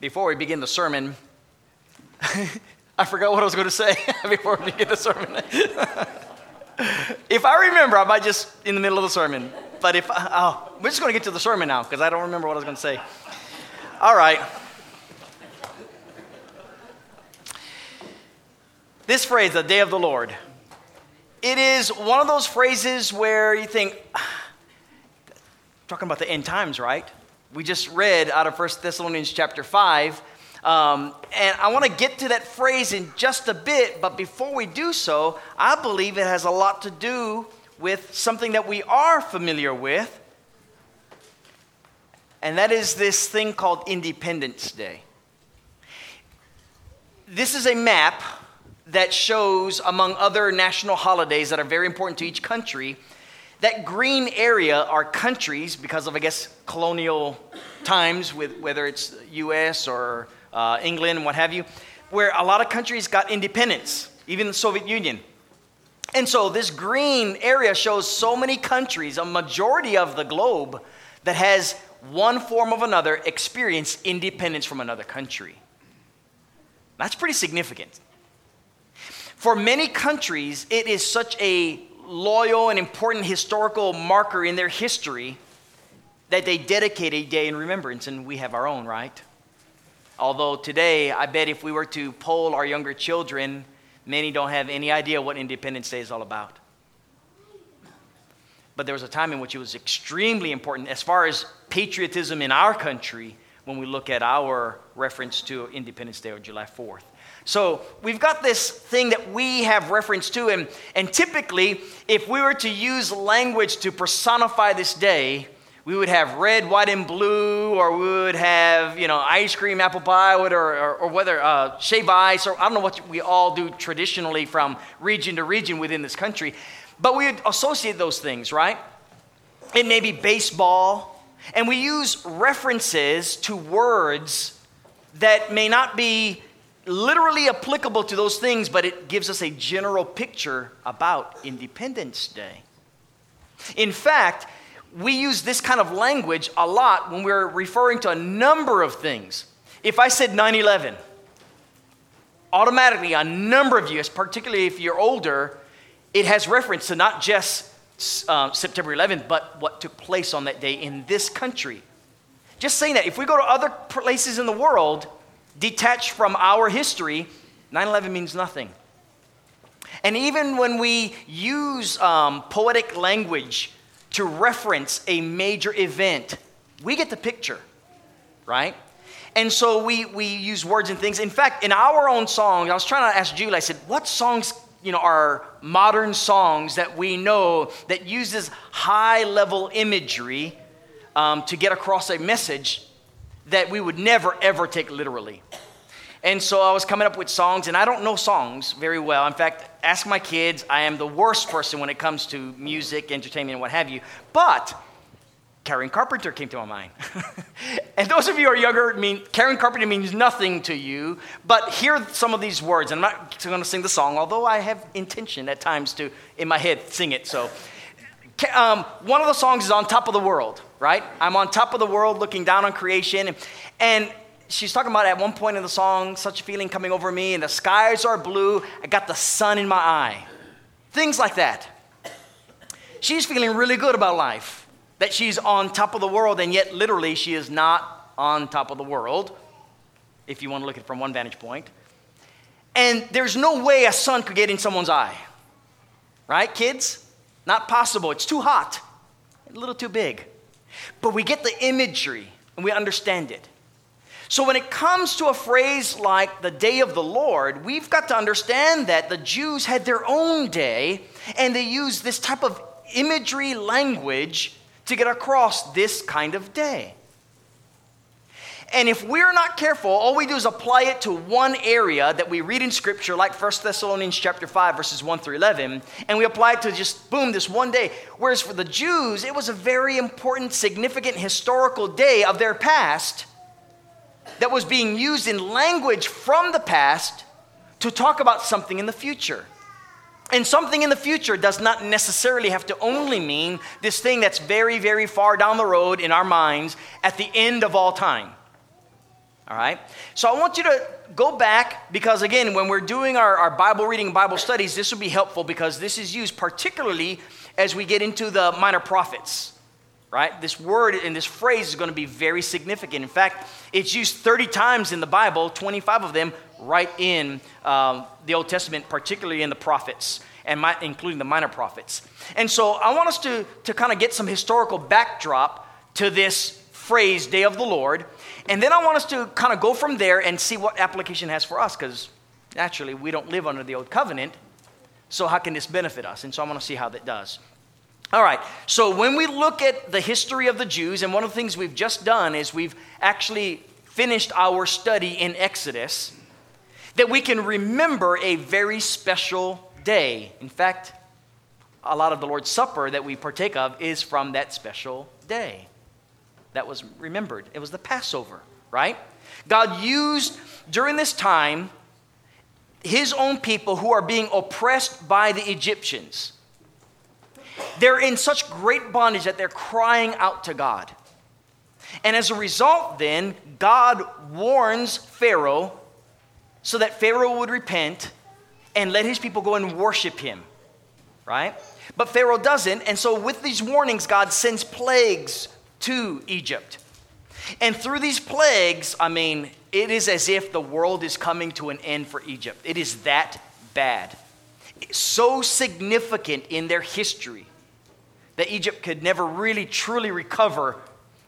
before we begin the sermon, I forgot what I was going to say before we begin the sermon. if I remember, I might just in the middle of the sermon. But if I, oh, we're just going to get to the sermon now because I don't remember what I was going to say. All right. This phrase, the day of the Lord, it is one of those phrases where you think, talking about the end times, right? We just read out of 1 Thessalonians chapter 5. Um, and I want to get to that phrase in just a bit, but before we do so, I believe it has a lot to do with something that we are familiar with, and that is this thing called Independence Day. This is a map that shows, among other national holidays that are very important to each country, that green area are countries, because of, I guess, colonial times, with whether it's US or uh, England and what have you, where a lot of countries got independence, even the Soviet Union. And so this green area shows so many countries, a majority of the globe, that has one form of another experienced independence from another country. That's pretty significant. For many countries, it is such a loyal and important historical marker in their history that they dedicate a day in remembrance, and we have our own, right? Although today, I bet if we were to poll our younger children, many don't have any idea what Independence Day is all about. But there was a time in which it was extremely important as far as patriotism in our country when we look at our reference to Independence Day or July 4th. So we've got this thing that we have reference to, and, and typically, if we were to use language to personify this day, we would have red, white, and blue, or we would have, you know, ice cream, apple pie, or, or, or whether uh, shave ice, or I don't know what we all do traditionally from region to region within this country. But we would associate those things, right? It may be baseball, and we use references to words that may not be literally applicable to those things, but it gives us a general picture about Independence Day. In fact, we use this kind of language a lot when we're referring to a number of things. If I said 9 11, automatically a number of you, particularly if you're older, it has reference to not just uh, September 11th, but what took place on that day in this country. Just saying that, if we go to other places in the world, detached from our history, 9 11 means nothing. And even when we use um, poetic language to reference a major event, we get the picture, right? And so we, we use words and things. In fact, in our own songs, I was trying to ask Julie, I said, what songs you know, are modern songs that we know that uses high level imagery um, to get across a message that we would never ever take literally. And so I was coming up with songs, and I don't know songs very well. In fact, ask my kids, I am the worst person when it comes to music, entertainment, and what have you. But Karen Carpenter came to my mind. and those of you who are younger, mean, Karen Carpenter means nothing to you, but hear some of these words. And I'm not going to sing the song, although I have intention at times to, in my head, sing it. So, um, one of the songs is On Top of the World, right? I'm on top of the world looking down on creation. And she's talking about at one point in the song, such a feeling coming over me, and the skies are blue. I got the sun in my eye. Things like that. She's feeling really good about life, that she's on top of the world, and yet literally she is not on top of the world, if you want to look at it from one vantage point. And there's no way a sun could get in someone's eye. Right, kids? Not possible. It's too hot, a little too big. But we get the imagery and we understand it. So, when it comes to a phrase like the day of the Lord, we've got to understand that the Jews had their own day and they used this type of imagery language to get across this kind of day. And if we're not careful, all we do is apply it to one area that we read in Scripture, like 1 Thessalonians chapter 5, verses 1 through 11, and we apply it to just, boom, this one day. Whereas for the Jews, it was a very important, significant historical day of their past that was being used in language from the past to talk about something in the future. And something in the future does not necessarily have to only mean this thing that's very, very far down the road in our minds at the end of all time. All right? So I want you to go back because, again, when we're doing our, our Bible reading and Bible studies, this will be helpful because this is used particularly as we get into the minor prophets. Right? This word and this phrase is going to be very significant. In fact, it's used 30 times in the Bible, 25 of them right in um, the Old Testament, particularly in the prophets, and my, including the minor prophets. And so I want us to, to kind of get some historical backdrop to this phrase, day of the Lord. And then I want us to kind of go from there and see what application has for us, because naturally we don't live under the old covenant. So, how can this benefit us? And so, I want to see how that does. All right, so when we look at the history of the Jews, and one of the things we've just done is we've actually finished our study in Exodus, that we can remember a very special day. In fact, a lot of the Lord's Supper that we partake of is from that special day that was remembered. It was the Passover, right? God used during this time his own people who are being oppressed by the Egyptians. They're in such great bondage that they're crying out to God. And as a result, then, God warns Pharaoh so that Pharaoh would repent and let his people go and worship him, right? But Pharaoh doesn't. And so, with these warnings, God sends plagues to Egypt. And through these plagues, I mean, it is as if the world is coming to an end for Egypt. It is that bad. So significant in their history that Egypt could never really truly recover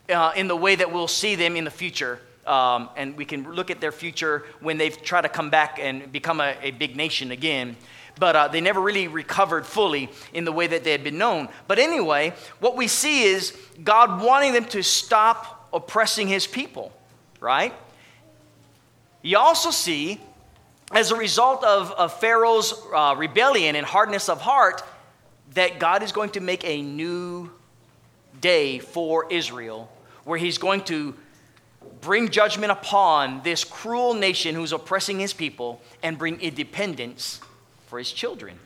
uh, in the way that we'll see them in the future. Um, and we can look at their future when they've tried to come back and become a, a big nation again but uh, they never really recovered fully in the way that they had been known. But anyway, what we see is God wanting them to stop oppressing his people, right? You also see, as a result of, of Pharaoh's uh, rebellion and hardness of heart, that God is going to make a new day for Israel where he's going to bring judgment upon this cruel nation who's oppressing his people and bring independence for his children.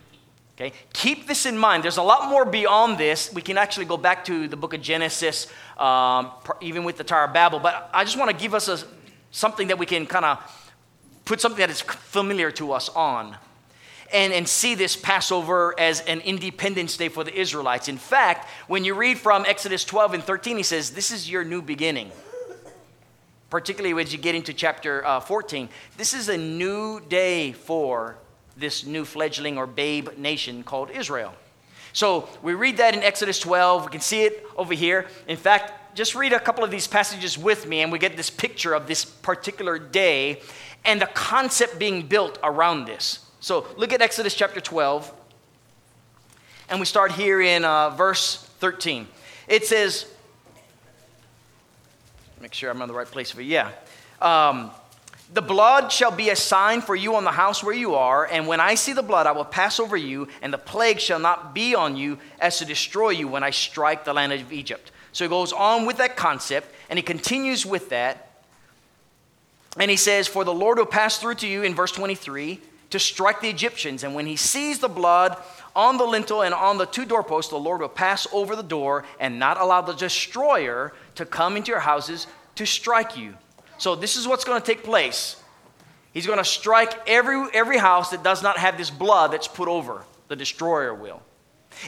Okay? Keep this in mind. There's a lot more beyond this. We can actually go back to the book of Genesis, um, even with the Tower of Babel. But I just want to give us a, something that we can kind of put something that is familiar to us on. And, and see this Passover as an independence day for the Israelites. In fact, when you read from Exodus 12 and 13, he says, This is your new beginning. Particularly as you get into chapter uh, 14. This is a new day for this new fledgling or babe nation called Israel. So we read that in Exodus 12. We can see it over here. In fact, just read a couple of these passages with me, and we get this picture of this particular day and the concept being built around this. So look at Exodus chapter 12, and we start here in uh, verse 13. It says, make sure I'm on the right place for you. Yeah. Um, the blood shall be a sign for you on the house where you are, and when I see the blood, I will pass over you, and the plague shall not be on you as to destroy you when I strike the land of Egypt. So he goes on with that concept, and he continues with that. And he says, For the Lord will pass through to you in verse 23 to strike the Egyptians, and when he sees the blood on the lintel and on the two doorposts, the Lord will pass over the door and not allow the destroyer to come into your houses to strike you. So this is what's going to take place. He's going to strike every, every house that does not have this blood that's put over. The destroyer will.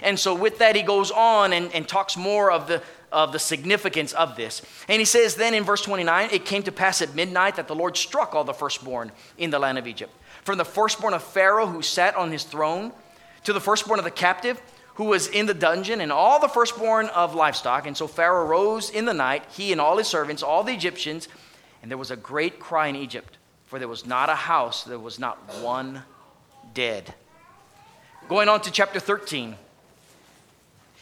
And so with that, he goes on and, and talks more of the, of the significance of this. And he says then in verse 29, it came to pass at midnight that the Lord struck all the firstborn in the land of Egypt. From the firstborn of Pharaoh who sat on his throne to the firstborn of the captive who was in the dungeon and all the firstborn of livestock. And so Pharaoh rose in the night, he and all his servants, all the Egyptians, and there was a great cry in Egypt, for there was not a house, there was not one dead. Going on to chapter 13.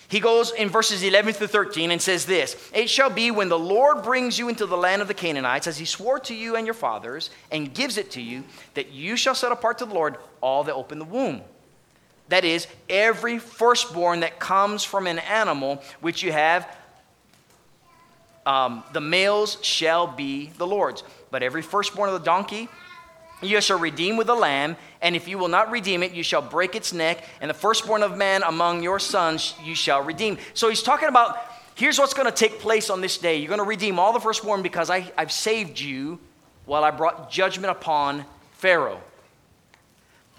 He goes in verses 11 through 13 and says this It shall be when the Lord brings you into the land of the Canaanites, as he swore to you and your fathers, and gives it to you, that you shall set apart to the Lord all that open the womb. That is, every firstborn that comes from an animal which you have um, the males shall be the Lord's. But every firstborn of the donkey you shall redeem with a lamb, and if you will not redeem it, you shall break its neck, and the firstborn of man among your sons you shall redeem. So he's talking about here's what's going to take place on this day. You're going to redeem all the firstborn because I, I've saved you while I brought judgment upon Pharaoh.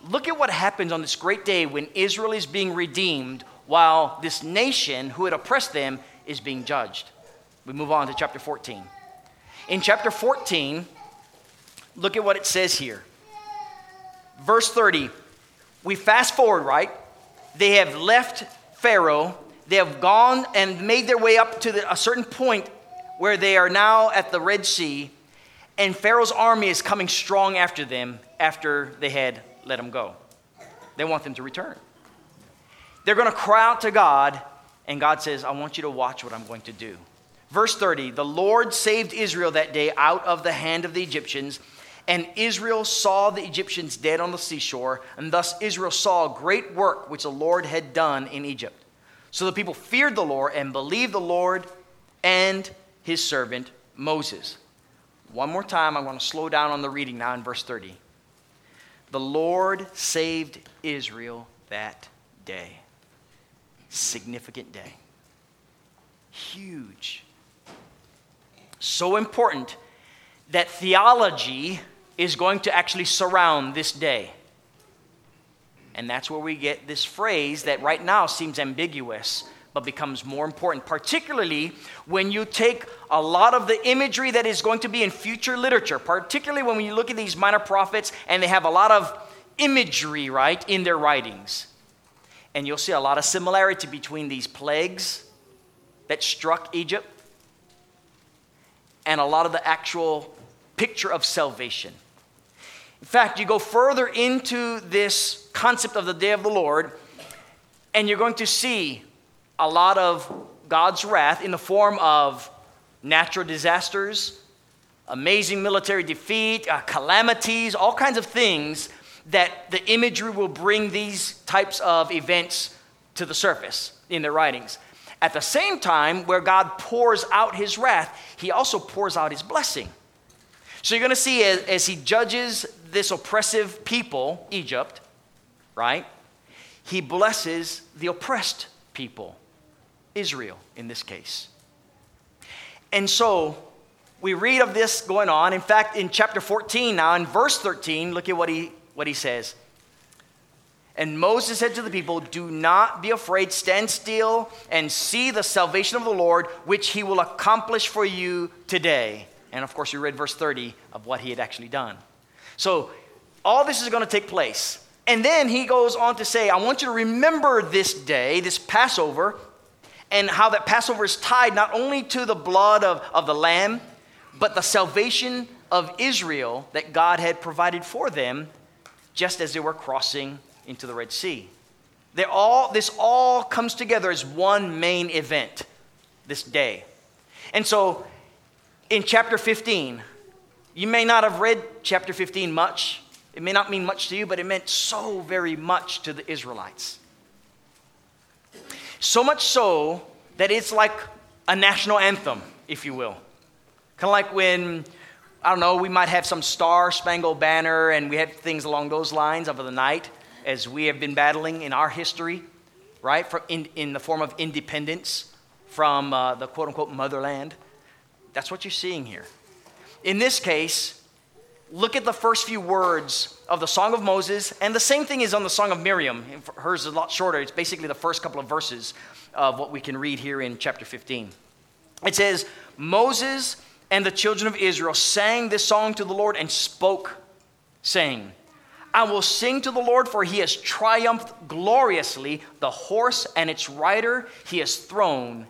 Look at what happens on this great day when Israel is being redeemed while this nation who had oppressed them is being judged. We move on to chapter 14. In chapter 14, look at what it says here. Verse 30, we fast forward, right? They have left Pharaoh, they have gone and made their way up to the, a certain point where they are now at the Red Sea, and Pharaoh's army is coming strong after them after they had let them go. They want them to return. They're going to cry out to God, and God says, I want you to watch what I'm going to do. Verse 30 The Lord saved Israel that day out of the hand of the Egyptians, and Israel saw the Egyptians dead on the seashore, and thus Israel saw great work which the Lord had done in Egypt. So the people feared the Lord and believed the Lord and his servant Moses. One more time, I want to slow down on the reading now in verse 30. The Lord saved Israel that day. Significant day. Huge. So important that theology is going to actually surround this day. And that's where we get this phrase that right now seems ambiguous but becomes more important, particularly when you take a lot of the imagery that is going to be in future literature, particularly when you look at these minor prophets and they have a lot of imagery, right, in their writings. And you'll see a lot of similarity between these plagues that struck Egypt and a lot of the actual picture of salvation. In fact, you go further into this concept of the day of the Lord, and you're going to see a lot of God's wrath in the form of natural disasters, amazing military defeat, uh, calamities, all kinds of things that the imagery will bring these types of events to the surface in their writings. At the same time, where God pours out his wrath, he also pours out his blessing. So you're going to see as, as he judges this oppressive people, Egypt, right? He blesses the oppressed people. Israel in this case. And so we read of this going on. In fact, in chapter 14, now in verse 13, look at what he, what he says. And Moses said to the people, Do not be afraid, stand still and see the salvation of the Lord, which he will accomplish for you today. And of course, you read verse 30 of what he had actually done. So, all this is going to take place. And then he goes on to say, I want you to remember this day, this Passover, and how that Passover is tied not only to the blood of, of the lamb, but the salvation of Israel that God had provided for them just as they were crossing into the Red Sea. They all, this all comes together as one main event this day. And so in chapter 15, you may not have read chapter 15 much. It may not mean much to you, but it meant so very much to the Israelites. So much so that it's like a national anthem, if you will. Kind of like when, I don't know, we might have some star spangled banner and we have things along those lines over the night as we have been battling in our history, right? In, in the form of independence from uh, the quote unquote motherland. That's what you're seeing here. In this case, look at the first few words of the Song of Moses, and the same thing is on the Song of Miriam. Hers is a lot shorter. It's basically the first couple of verses of what we can read here in chapter 15. It says, Moses and the children of Israel sang this song to the Lord and spoke, saying, I will sing to the Lord, for he has triumphed gloriously. The horse and its rider he has thrown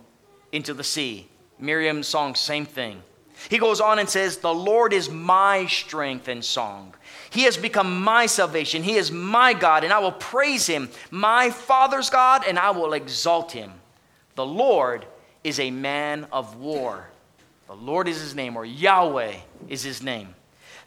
into the sea. Miriam's song, same thing. He goes on and says, The Lord is my strength and song. He has become my salvation. He is my God, and I will praise him, my Father's God, and I will exalt him. The Lord is a man of war. The Lord is his name, or Yahweh is his name.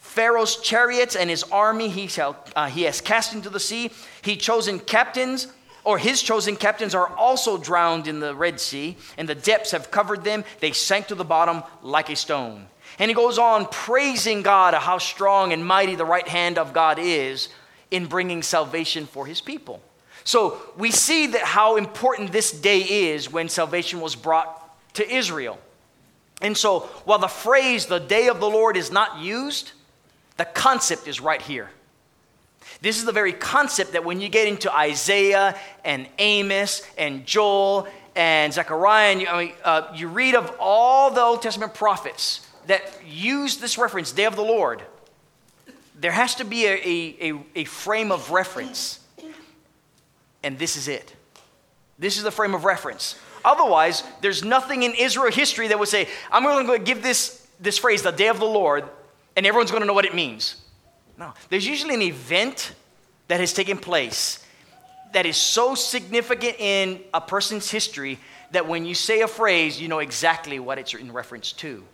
Pharaoh's chariots and his army he, shall, uh, he has cast into the sea. He chosen captains or his chosen captains are also drowned in the Red Sea, and the depths have covered them. They sank to the bottom like a stone. And he goes on praising God, how strong and mighty the right hand of God is in bringing salvation for his people. So we see that how important this day is when salvation was brought to Israel. And so while the phrase the day of the Lord is not used, The concept is right here. This is the very concept that when you get into Isaiah and Amos and Joel and Zechariah, and you, I mean, uh, you read of all the Old Testament prophets that use this reference, Day of the Lord, there has to be a, a, a, frame of reference. And this is it. This is the frame of reference. Otherwise, there's nothing in Israel history that would say, I'm going to give this, this phrase, the day of the Lord, and everyone's going to know what it means. No. There's usually an event that has taken place that is so significant in a person's history that when you say a phrase, you know exactly what it's in reference to.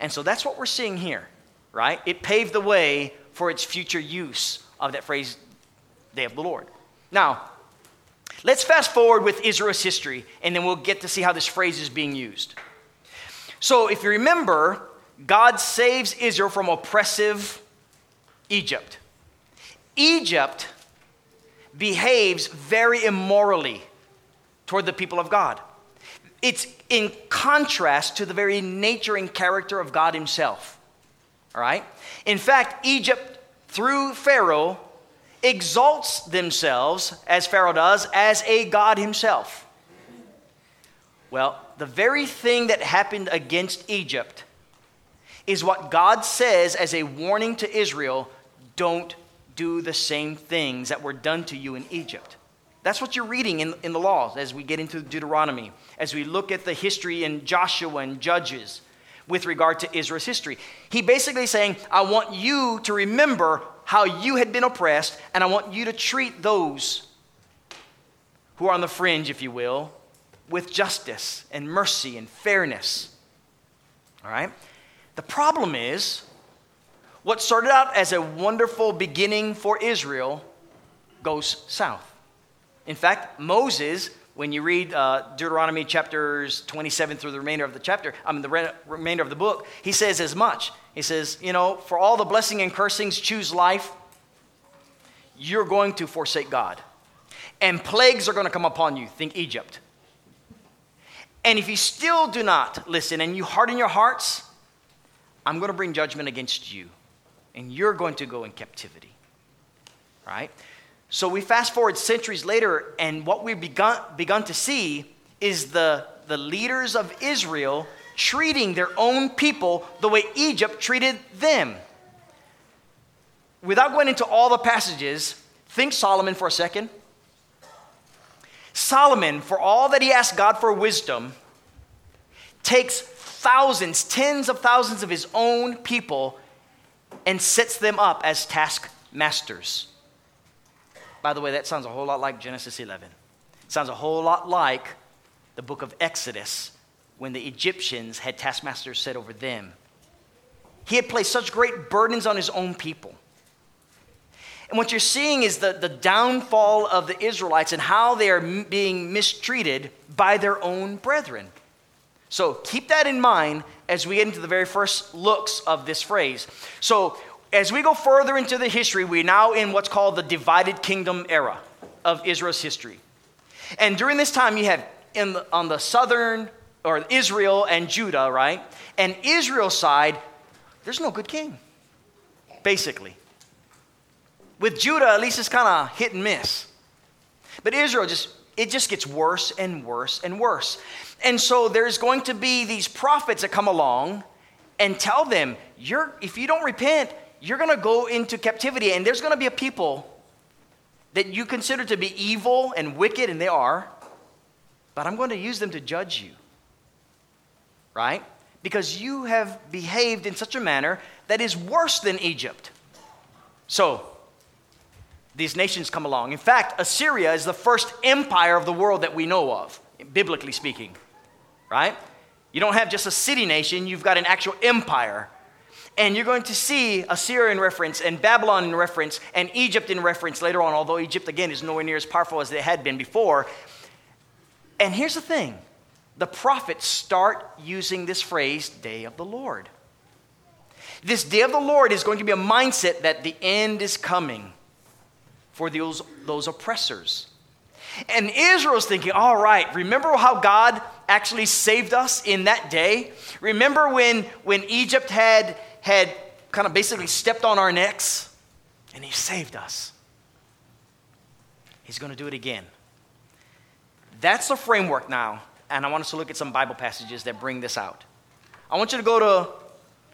And so that's what we're seeing here, right? It paved the way for its future use of that phrase, day of the Lord. Now, let's fast forward with Israel's history, and then we'll get to see how this phrase is being used. So, if you remember, God saves Israel from oppressive Egypt. Egypt behaves very immorally toward the people of God. It's in contrast to the very nature and character of God Himself. All right? In fact, Egypt, through Pharaoh, exalts themselves, as Pharaoh does, as a God himself. Well, the very thing that happened against Egypt is what God says as a warning to Israel don't do the same things that were done to you in Egypt. That's what you're reading in, in the laws as we get into Deuteronomy, as we look at the history in Joshua and Judges with regard to Israel's history. He basically saying, I want you to remember how you had been oppressed, and I want you to treat those who are on the fringe, if you will, with justice and mercy and fairness. All right? The problem is, what started out as a wonderful beginning for Israel goes south. In fact, Moses when you read uh, Deuteronomy chapters 27 through the remainder of the chapter, I mean, the re- remainder of the book, he says as much. He says, you know, for all the blessing and cursings, choose life. You're going to forsake God. And plagues are going to come upon you. Think Egypt. And if you still do not listen and you harden your hearts, I'm going to bring judgment against you. And you're going to go in captivity. Right? So we fast forward centuries later, and what we've begun, begun to see is the, the leaders of Israel treating their own people the way Egypt treated them. Without going into all the passages, think Solomon for a second. Solomon, for all that he asked God for wisdom, takes thousands, tens of thousands of his own people and sets them up as taskmasters. By the way, that sounds a whole lot like Genesis 11. It sounds a whole lot like the book of Exodus when the Egyptians had taskmasters set over them. He had placed such great burdens on his own people. And what you're seeing is the, the downfall of the Israelites and how they are being mistreated by their own brethren. So keep that in mind as we get into the very first looks of this phrase. So as we go further into the history, we're now in what's called the divided kingdom era of Israel's history. And during this time, you have in the, on the southern, or Israel and Judah, right? And Israel's side, there's no good king, basically. With Judah, at least it's kind of hit and miss. But Israel just, it just gets worse and worse and worse. And so there's going to be these prophets that come along and tell them, you're, if you don't repent, you're going to go into captivity, and there's going to be a people that you consider to be evil and wicked, and they are, but I'm going to use them to judge you. Right? Because you have behaved in such a manner that is worse than Egypt. So, these nations come along. In fact, Assyria is the first empire of the world that we know of, biblically speaking. Right? You don't have just a city nation, you've got an actual empire and you're going to see Assyria in reference, and Babylon in reference, and Egypt in reference later on, although Egypt, again, is nowhere near as powerful as they had been before. And here's the thing the prophets start using this phrase, day of the Lord. This day of the Lord is going to be a mindset that the end is coming for those, those oppressors. And Israel's thinking, all right, remember how God actually saved us in that day? Remember when, when Egypt had had kind of basically stepped on our necks and he saved us. He's going to do it again. That's the framework now, and I want us to look at some Bible passages that bring this out. I want you to go to,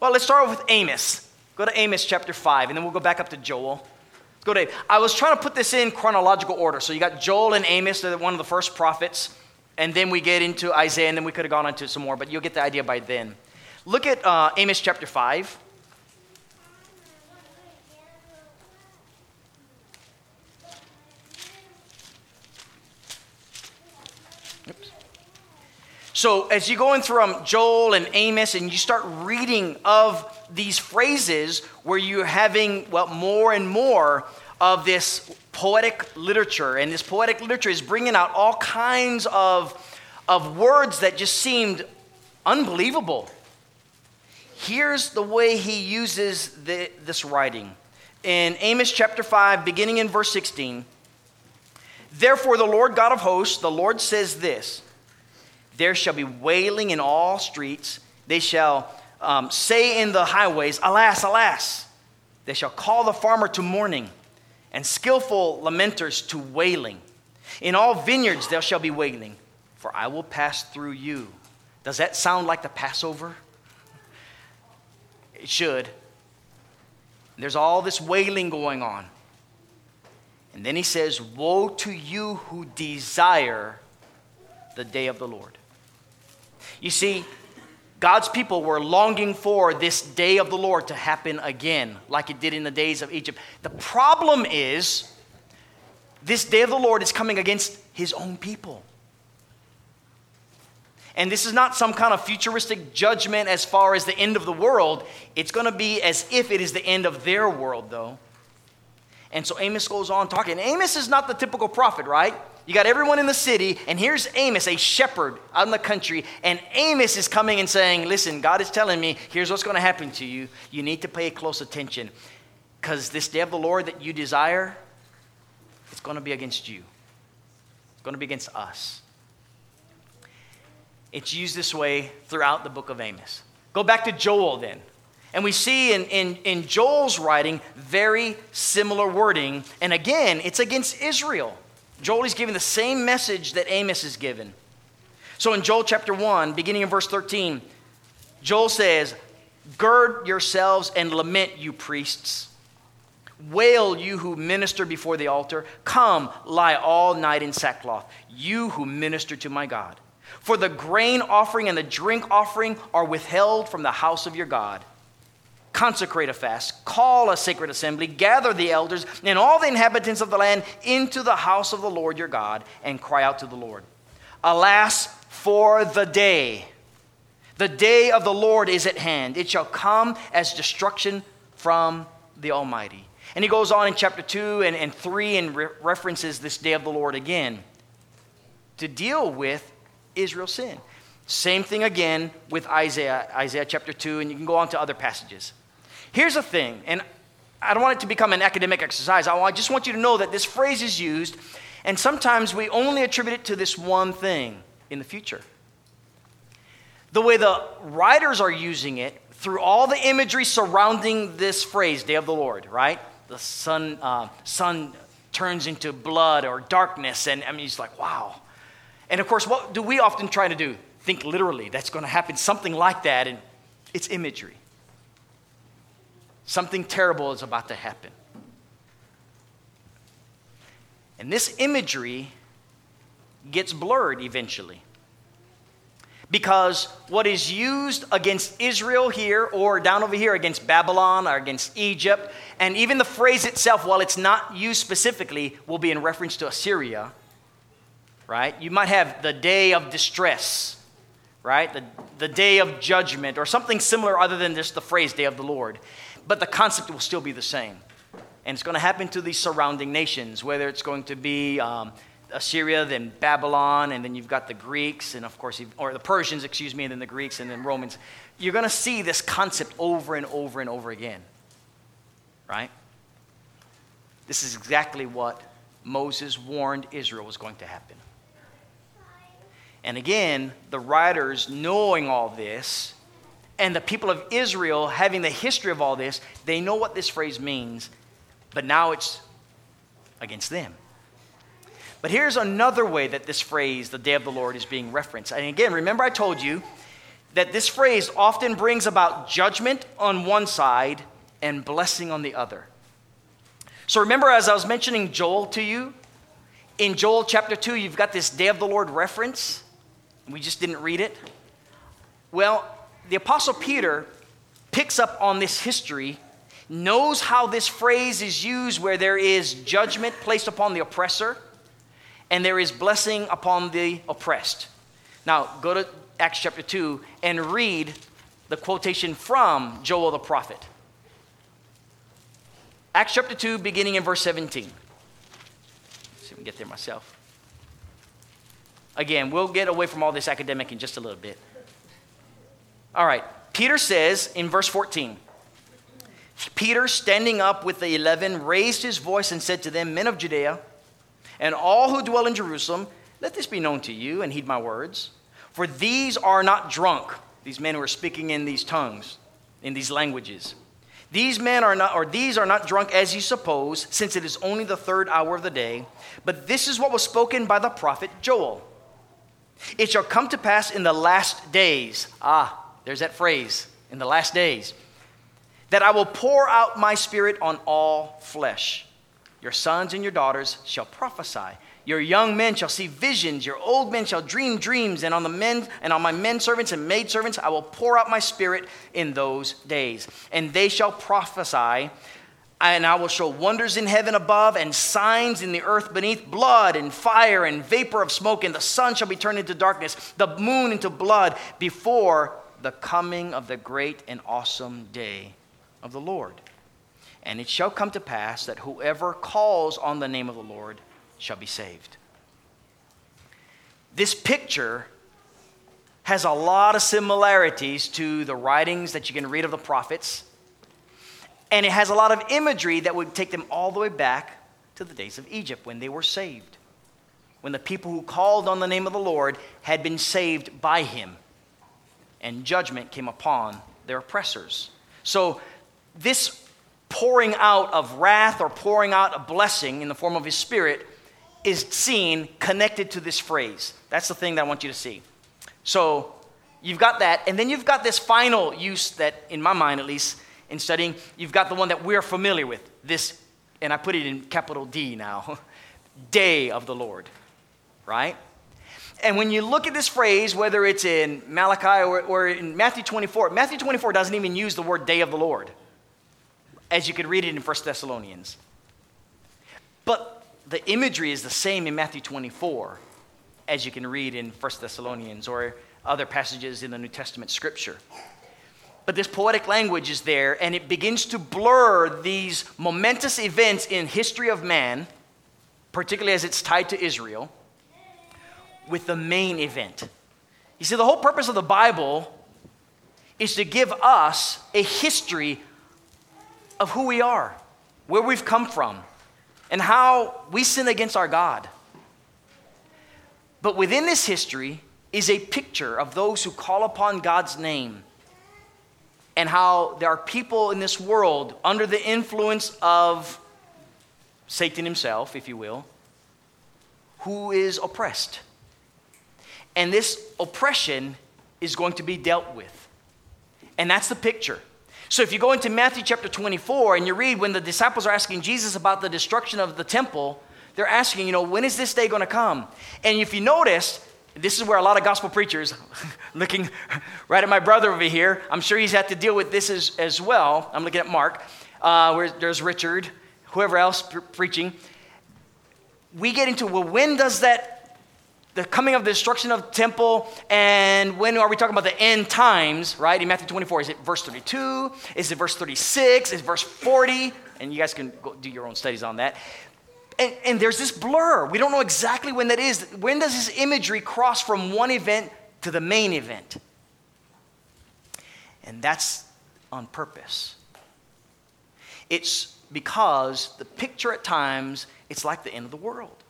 well, let's start with Amos. Go to Amos chapter 5, and then we'll go back up to Joel. Go to, I was trying to put this in chronological order. So you got Joel and Amos, they're one of the first prophets, and then we get into Isaiah, and then we could have gone into some more, but you'll get the idea by then. Look at uh, Amos chapter 5. So, as you go in through um, Joel and Amos and you start reading of these phrases where you're having, well, more and more of this poetic literature, and this poetic literature is bringing out all kinds of, of words that just seemed unbelievable. Here's the way he uses the, this writing. In Amos chapter 5, beginning in verse 16, Therefore, the Lord God of hosts, the Lord says this there shall be wailing in all streets. They shall um, say in the highways, Alas, alas. They shall call the farmer to mourning, and skillful lamenters to wailing. In all vineyards there shall be wailing, for I will pass through you. Does that sound like the Passover? It should. There's all this wailing going on. And then he says, Woe to you who desire the day of the Lord. You see, God's people were longing for this day of the Lord to happen again, like it did in the days of Egypt. The problem is, this day of the Lord is coming against his own people. And this is not some kind of futuristic judgment as far as the end of the world. It's going to be as if it is the end of their world, though. And so Amos goes on talking. Amos is not the typical prophet, right? You got everyone in the city, and here's Amos, a shepherd out in the country, and Amos is coming and saying, Listen, God is telling me, here's what's going to happen to you. You need to pay close attention because this day of the Lord that you desire, it's going to be against you, it's going to be against us. It's used this way throughout the book of Amos. Go back to Joel then. And we see in, in, in Joel's writing very similar wording. And again, it's against Israel. Joel is giving the same message that Amos is given. So in Joel chapter 1, beginning in verse 13, Joel says, Gird yourselves and lament, you priests. Wail, you who minister before the altar. Come, lie all night in sackcloth, you who minister to my God. For the grain offering and the drink offering are withheld from the house of your God consecrate a fast, call a sacred assembly, gather the elders and all the inhabitants of the land into the house of the Lord your God, and cry out to the Lord. Alas, for the day. The day of the Lord is at hand. It shall come as destruction from the Almighty. And he goes on in chapter 2 and, and 3 and re- references this day of the Lord again to deal with Israel's sin. Same thing again with Isaiah, Isaiah chapter 2, and you can go on to other passages. Here's the thing, and I don't want it to become an academic exercise. I just want you to know that this phrase is used, and sometimes we only attribute it to this one thing in the future. The way the writers are using it through all the imagery surrounding this phrase, day of the Lord, right? The sun, uh, sun turns into blood or darkness, and I mean, he's like, wow. And of course, what do we often try to do? Think literally, that's going to happen, something like that, and it's imagery. Something terrible is about to happen. And this imagery gets blurred eventually. Because what is used against Israel here, or down over here against Babylon or against Egypt, and even the phrase itself, while it's not used specifically, will be in reference to Assyria, right? You might have the day of distress, right? The, the day of judgment, or something similar other than just the phrase day of the Lord but the concept will still be the same. And it's going to happen to these surrounding nations, whether it's going to be um, Assyria, then Babylon, and then you've got the Greeks, and of course, or the Persians, excuse me, and then the Greeks, and then Romans. You're going to see this concept over and over and over again, right? This is exactly what Moses warned Israel was going to happen. And again, the writers, knowing all this, And the people of Israel, having the history of all this, they know what this phrase means, but now it's against them. But here's another way that this phrase, the day of the Lord, is being referenced. And again, remember I told you that this phrase often brings about judgment on one side and blessing on the other. So remember, as I was mentioning Joel to you, in Joel chapter 2, you've got this day of the Lord reference. We just didn't read it. Well, the Apostle Peter picks up on this history, knows how this phrase is used where there is judgment placed upon the oppressor and there is blessing upon the oppressed. Now, go to Acts chapter 2 and read the quotation from Joel the prophet. Acts chapter 2, beginning in verse 17. Let's see if we can get there myself. Again, we'll get away from all this academic in just a little bit. All right, Peter says in verse 14 Peter, standing up with the eleven, raised his voice and said to them, Men of Judea, and all who dwell in Jerusalem, let this be known to you and heed my words. For these are not drunk, these men who are speaking in these tongues, in these languages these men are not, or these are not drunk as you suppose, since it is only the third hour of the day. But this is what was spoken by the prophet Joel. It shall come to pass in the last days. Ah, there's that phrase, in the last days. That I will pour out my spirit on all flesh. Your sons and your daughters shall prophesy. Your young men shall see visions, your old men shall dream dreams, and on the men and on my men servants and maid servants I will pour out my spirit in those days. And they shall prophesy, and I will show wonders in heaven above and signs in the earth beneath, blood and fire and vapor of smoke, and the sun shall be turned into darkness, the moon into blood, before the coming of the great and awesome day of the Lord. And it shall come to pass that whoever calls on the name of the Lord shall be saved. This picture has a lot of similarities to the writings that you can read of the prophets, and it has a lot of imagery that would take them all the way back to the days of Egypt when they were saved, when the people who called on the name of the Lord had been saved by him, and judgment came upon their oppressors. So, this pouring out of wrath or pouring out a blessing in the form of his spirit is seen connected to this phrase. That's the thing that I want you to see. So you've got that, and then you've got this final use that, in my mind at least, in studying, you've got the one that we're familiar with. This, and I put it in capital D now day of the Lord, right? And when you look at this phrase, whether it's in Malachi or, or in Matthew 24, Matthew 24 doesn't even use the word day of the Lord, as you could read it in 1 Thessalonians. But the imagery is the same in Matthew 24 as you can read in 1 Thessalonians or other passages in the New Testament scripture. But this poetic language is there, and it begins to blur these momentous events in history of man, particularly as it's tied to Israel, with the main event. You see, the whole purpose of the Bible is to give us a history of who we are, where we've come from, and how we sin against our God. But within this history is a picture of those who call upon God's name and how there are people in this world under the influence of Satan himself, if you will, who is oppressed. And this oppression is going to be dealt with. And that's the picture. So if you go into Matthew chapter 24 and you read when the disciples are asking Jesus about the destruction of the temple, they're asking, you know, when is this day going to come? And if you notice, this is where a lot of gospel preachers, looking right at my brother over here, I'm sure he's had to deal with this as, as well. I'm looking at Mark, uh, where there's Richard, whoever else pre- preaching. We get into, well, when does that the coming of the destruction of the temple, and when are we talking about the end times, right? In Matthew 24, is it verse 32? Is it verse 36? Is it verse 40? And you guys can go do your own studies on that. And, and there's this blur. We don't know exactly when that is. When does this imagery cross from one event to the main event? And that's on purpose. It's because the picture at times, it's like the end of the world.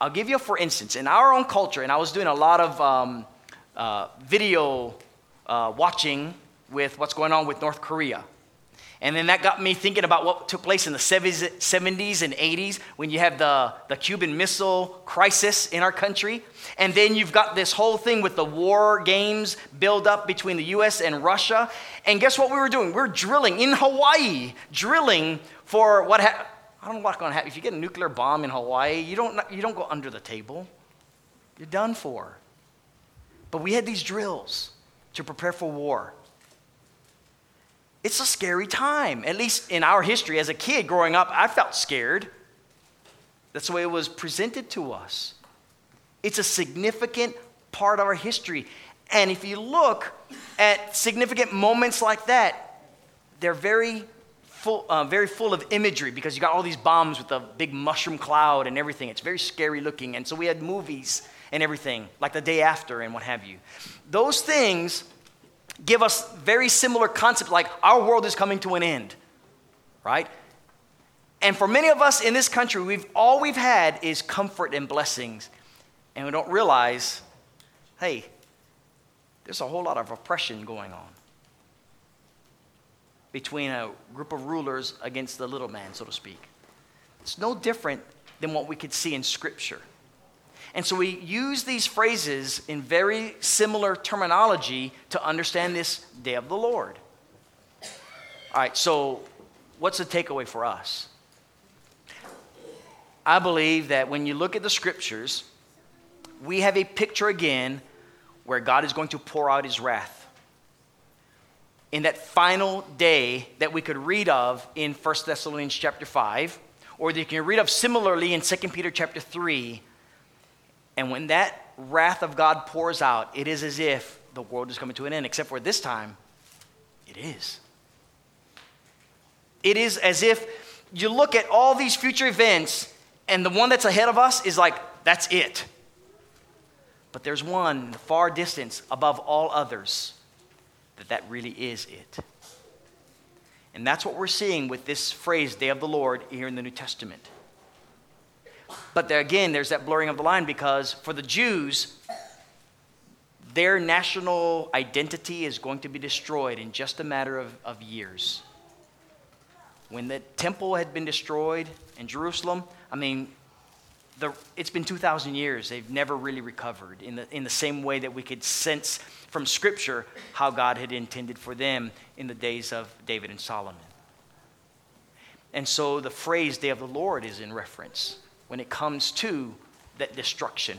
I'll give you, for instance, in our own culture, and I was doing a lot of um, uh, video uh, watching with what's going on with North Korea. And then that got me thinking about what took place in the 70s and 80s when you have the, the Cuban Missile Crisis in our country. And then you've got this whole thing with the war games build up between the US and Russia. And guess what we were doing? We are drilling in Hawaii, drilling for what ha- I don't know what's going to happen. If you get a nuclear bomb in Hawaii, you don't, you don't go under the table. You're done for. But we had these drills to prepare for war. It's a scary time. At least in our history, as a kid growing up, I felt scared. That's the way it was presented to us. It's a significant part of our history. And if you look at significant moments like that, they're very full, uh, very full of imagery because you got all these bombs with a big mushroom cloud and everything. It's very scary looking. And so we had movies and everything, like the day after and what have you. Those things give us very similar concepts like our world is coming to an end, right? And for many of us in this country, we've all we've had is comfort and blessings. And we don't realize, hey, there's a whole lot of oppression going on between a group of rulers against the little man, so to speak. It's no different than what we could see in Scripture. And so we use these phrases in very similar terminology to understand this day of the Lord. All right, so what's the takeaway for us? I believe that when you look at the scriptures, we have a picture again where God is going to pour out his wrath. In that final day that we could read of in 1 Thessalonians chapter 5, or that you can read of similarly in 2 Peter chapter 3, and when that wrath of God pours out, it is as if the world is coming to an end, except for this time, it is. It is as if you look at all these future events, and the one that's ahead of us is like, that's it. But there's one in the far distance above all others that that really is it. And that's what we're seeing with this phrase, day of the Lord, here in the New Testament. But there, again, there's that blurring of the line because for the Jews, their national identity is going to be destroyed in just a matter of, of years. When the temple had been destroyed in Jerusalem, I mean, the, it's been 2,000 years. They've never really recovered in the, in the same way that we could sense from Scripture how God had intended for them in the days of David and Solomon. And so the phrase day of the Lord is in reference when it comes to that destruction,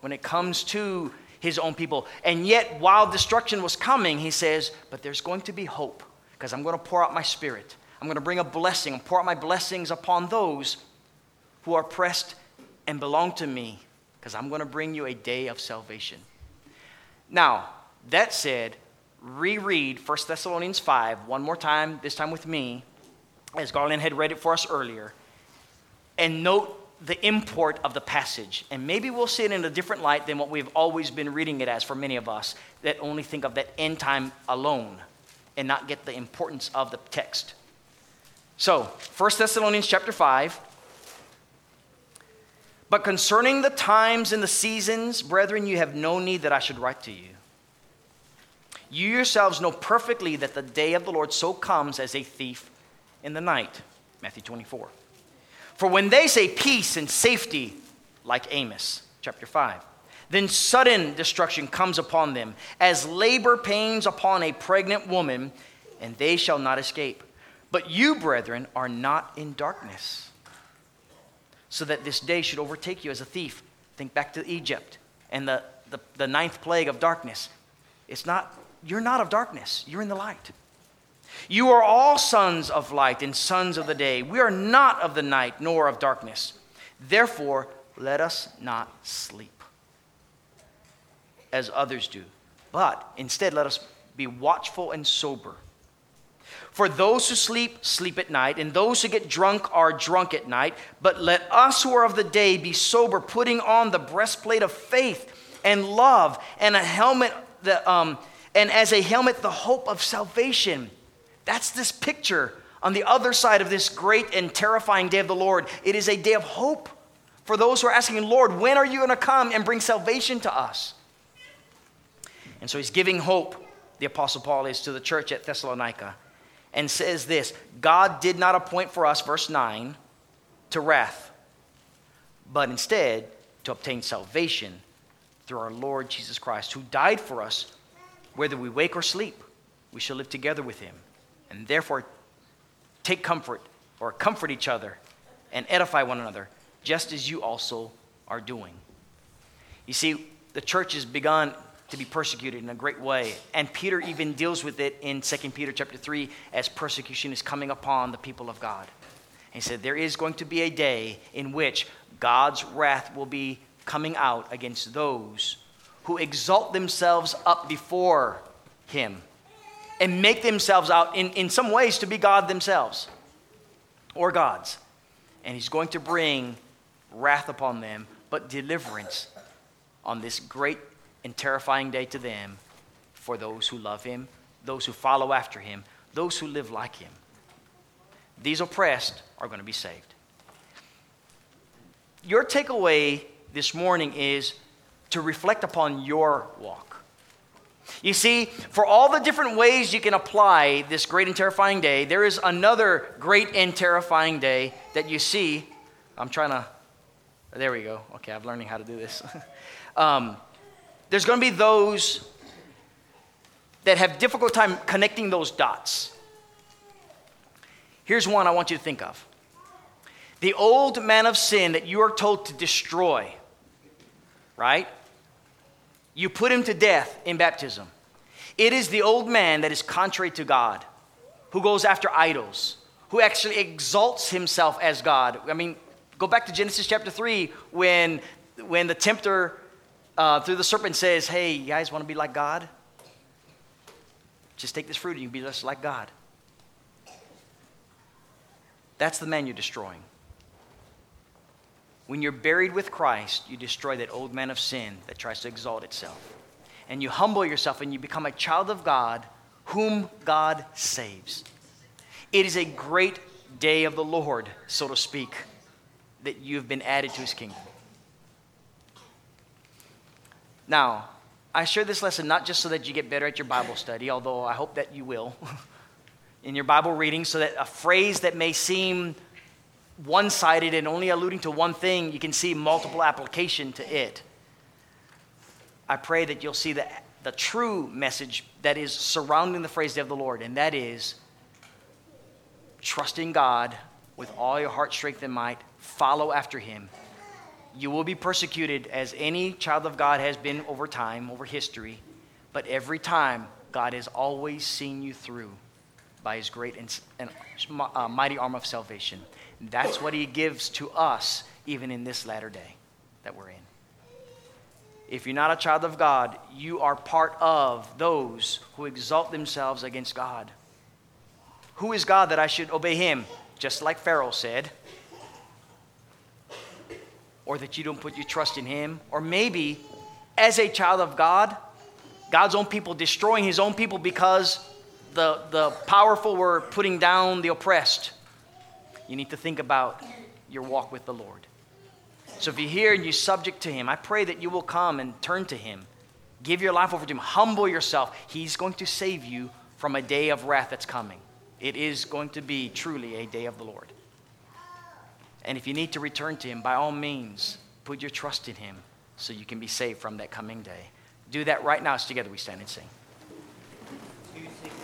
when it comes to his own people. And yet, while destruction was coming, he says, But there's going to be hope because I'm going to pour out my spirit. I'm going to bring a blessing and pour out my blessings upon those who are pressed and belong to me because I'm going to bring you a day of salvation. Now, that said, reread 1 Thessalonians 5 one more time, this time with me, as Garland had read it for us earlier and note the import of the passage. And maybe we'll see it in a different light than what we've always been reading it as for many of us that only think of that end time alone and not get the importance of the text. So, 1 Thessalonians chapter 5. But concerning the times and the seasons, brethren, you have no need that I should write to you. You yourselves know perfectly that the day of the Lord so comes as a thief in the night. Matthew 24. For when they say peace and safety, like Amos chapter 5, then sudden destruction comes upon them, as labor pains upon a pregnant woman, and they shall not escape. But you, brethren, are not in darkness, so that this day should overtake you as a thief. Think back to Egypt and the, the, the ninth plague of darkness. It's not, you're not of darkness, you're in the light. You are all sons of light and sons of the day. We are not of the night nor of darkness. Therefore, let us not sleep as others do, but instead let us be watchful and sober. For those who sleep, sleep at night, and those who get drunk are drunk at night. But let us who are of the day be sober, putting on the breastplate of faith and love, and a helmet, the, um, and as a helmet, the hope of salvation. That's this picture on the other side of this great and terrifying day of the Lord. It is a day of hope for those who are asking, Lord, when are you going to come and bring salvation to us? And so he's giving hope. the Apostle Paul is to the church at Thessalonica and says this God did not appoint for us, verse 9, to wrath, but instead to obtain salvation through our Lord Jesus Christ, who died for us, whether we wake or sleep, we shall live together with him. And therefore, take comfort or comfort each other and edify one another, just as you also are doing. You see, the church has begun to be persecuted in a great way. And Peter even deals with it in 2 Peter chapter 3 as persecution is coming upon the people of God. he said, There is going to be a day in which God's wrath will be coming out against those who exalt themselves up before Him and make themselves out in, in some ways to be God themselves or gods. And He's going to bring wrath upon them, but deliverance on this great and terrifying day to them for those who love him, those who follow after him, those who live like him. These oppressed are going to be saved. Your takeaway this morning is to reflect upon your walk. You see, for all the different ways you can apply this great and terrifying day, there is another great and terrifying day that you see. I'm trying to, there we go. Okay, I'm learning how to do this. um, there's going to be those that have difficult time connecting those dots. Here's one I want you to think of. The old man of sin that you are told to destroy, right? You put him to death in baptism. It is the old man that is contrary to God, who goes after idols, who actually exalts himself as God. I mean, go back to Genesis chapter 3 when, when the tempter uh, through the serpent says, Hey, you guys want to be like God? Just take this fruit and you'll be just like God. That's the man you're destroying. When you're buried with Christ, you destroy that old man of sin that tries to exalt itself. And you humble yourself and you become a child of God whom God saves. It is a great day of the Lord, so to speak, that you've been added to his kingdom. Now, I share this lesson not just so that you get better at your Bible study, although I hope that you will, in your Bible reading, so that a phrase that may seem one sided and only alluding to one thing, you can see multiple application to it. I pray that you'll see the, the true message that is surrounding the phrase day of the Lord, and that is trusting God with all your heart, strength, and might, follow after Him you will be persecuted as any child of God has been over time, over history. But every time, God has always seen you through by his great and, and uh, mighty arm of salvation. That's what he gives to us, even in this latter day that we're in. If you're not a child of God, you are part of those who exalt themselves against God. Who is God that I should obey him? Just like Pharaoh said or that you don't put your trust in Him, or maybe as a child of God, God's own people destroying His own people because the, the powerful were putting down the oppressed. You need to think about your walk with the Lord. So if you're here and you're subject to Him, I pray that you will come and turn to Him. Give your life over to Him. Humble yourself. He's going to save you from a day of wrath that's coming. It is going to be truly a day of the Lord. And if you need to return to Him, by all means, put your trust in Him so you can be saved from that coming day. Do that right now as together we stand and sing.